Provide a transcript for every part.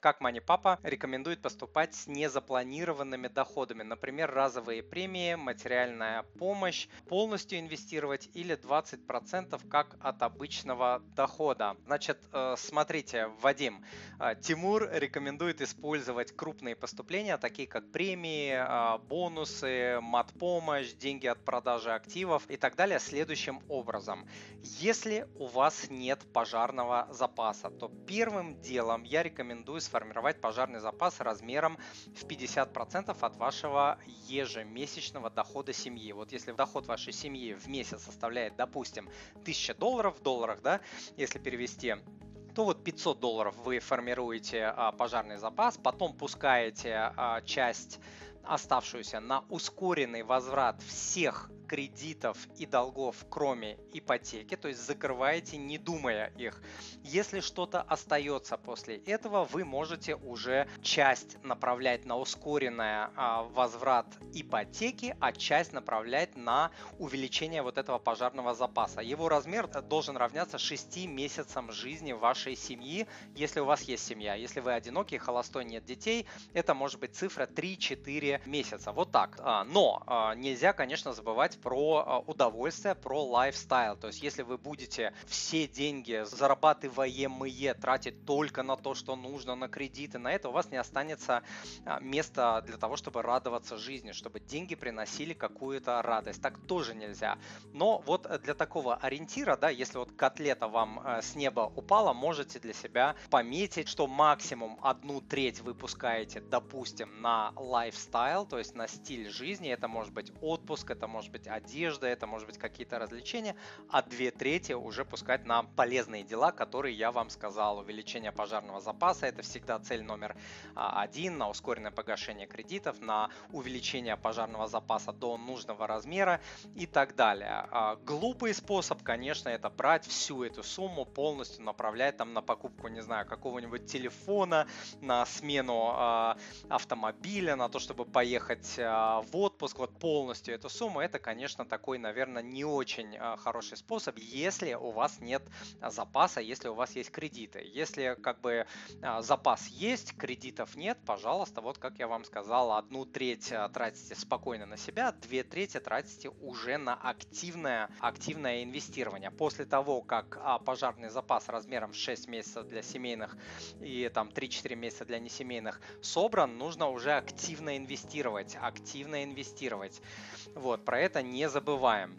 Как Money Papa рекомендует поступать с незапланированными доходами, например, разовые премии, материальная помощь, полностью инвестировать или 20% как от обычного дохода. Значит, э, смотрите, Вадим, э, Тимур рекомендует использовать крупные поступления, такие как премии, э, бонусы, мат-помощь, деньги от продажи активов и так далее следующим образом. Если у вас нет пожарного запаса, то первым делом я рекомендую сформировать пожарный запас размером в 50% от вашего ежемесячного дохода семьи. Вот если доход вашей семьи в месяц составляет, допустим, 1000 долларов в долларах, да, если перевести то вот 500 долларов вы формируете а, пожарный запас, потом пускаете а, часть оставшуюся на ускоренный возврат всех кредитов и долгов, кроме ипотеки, то есть закрываете, не думая их. Если что-то остается после этого, вы можете уже часть направлять на ускоренный а, возврат ипотеки, а часть направлять на увеличение вот этого пожарного запаса. Его размер должен равняться 6 месяцам жизни вашей семьи, если у вас есть семья. Если вы одинокий, холостой, нет детей, это может быть цифра 3-4 месяца. Вот так. А, но а, нельзя, конечно, забывать про а, удовольствие, про лайфстайл. То есть, если вы будете все деньги, зарабатываемые, тратить только на то, что нужно, на кредиты, на это у вас не останется а, места для того, чтобы радоваться жизни, чтобы деньги приносили какую-то радость. Так тоже нельзя. Но вот для такого ориентира, да, если вот котлета вам э, с неба упала, можете для себя пометить, что максимум одну треть выпускаете, допустим, на лайфстайл, то есть на стиль жизни. Это может быть отпуск, это может быть одежда, это может быть какие-то развлечения, а две трети уже пускать на полезные дела, которые я вам сказал. Увеличение пожарного запаса – это всегда цель номер а, один, на ускоренное погашение кредитов, на увеличение пожарного запаса до нужного размера и так далее. А, глупый способ, конечно, это брать всю эту сумму, полностью направлять там на покупку, не знаю, какого-нибудь телефона, на смену э, автомобиля, на то, чтобы поехать в отпуск, вот полностью эту сумму, это, конечно, конечно, такой, наверное, не очень а, хороший способ, если у вас нет а, запаса, если у вас есть кредиты. Если как бы а, запас есть, кредитов нет, пожалуйста, вот как я вам сказал, одну треть тратите спокойно на себя, две трети тратите уже на активное, активное инвестирование. После того, как пожарный запас размером 6 месяцев для семейных и там 3-4 месяца для несемейных собран, нужно уже активно инвестировать, активно инвестировать. Вот, про это не забываем.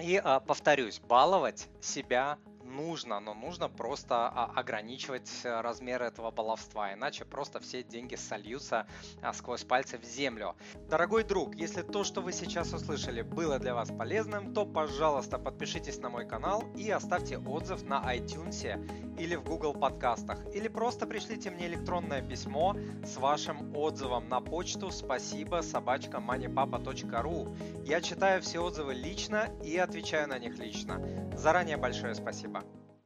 И а, повторюсь, баловать себя нужно, но нужно просто а, ограничивать э, размер этого баловства, иначе просто все деньги сольются а, сквозь пальцы в землю. Дорогой друг, если то, что вы сейчас услышали, было для вас полезным, то, пожалуйста, подпишитесь на мой канал и оставьте отзыв на iTunes или в Google подкастах, или просто пришлите мне электронное письмо с вашим отзывом на почту спасибо собачка moneypapa.ru. Я читаю все отзывы лично и отвечаю на них лично. Заранее большое спасибо.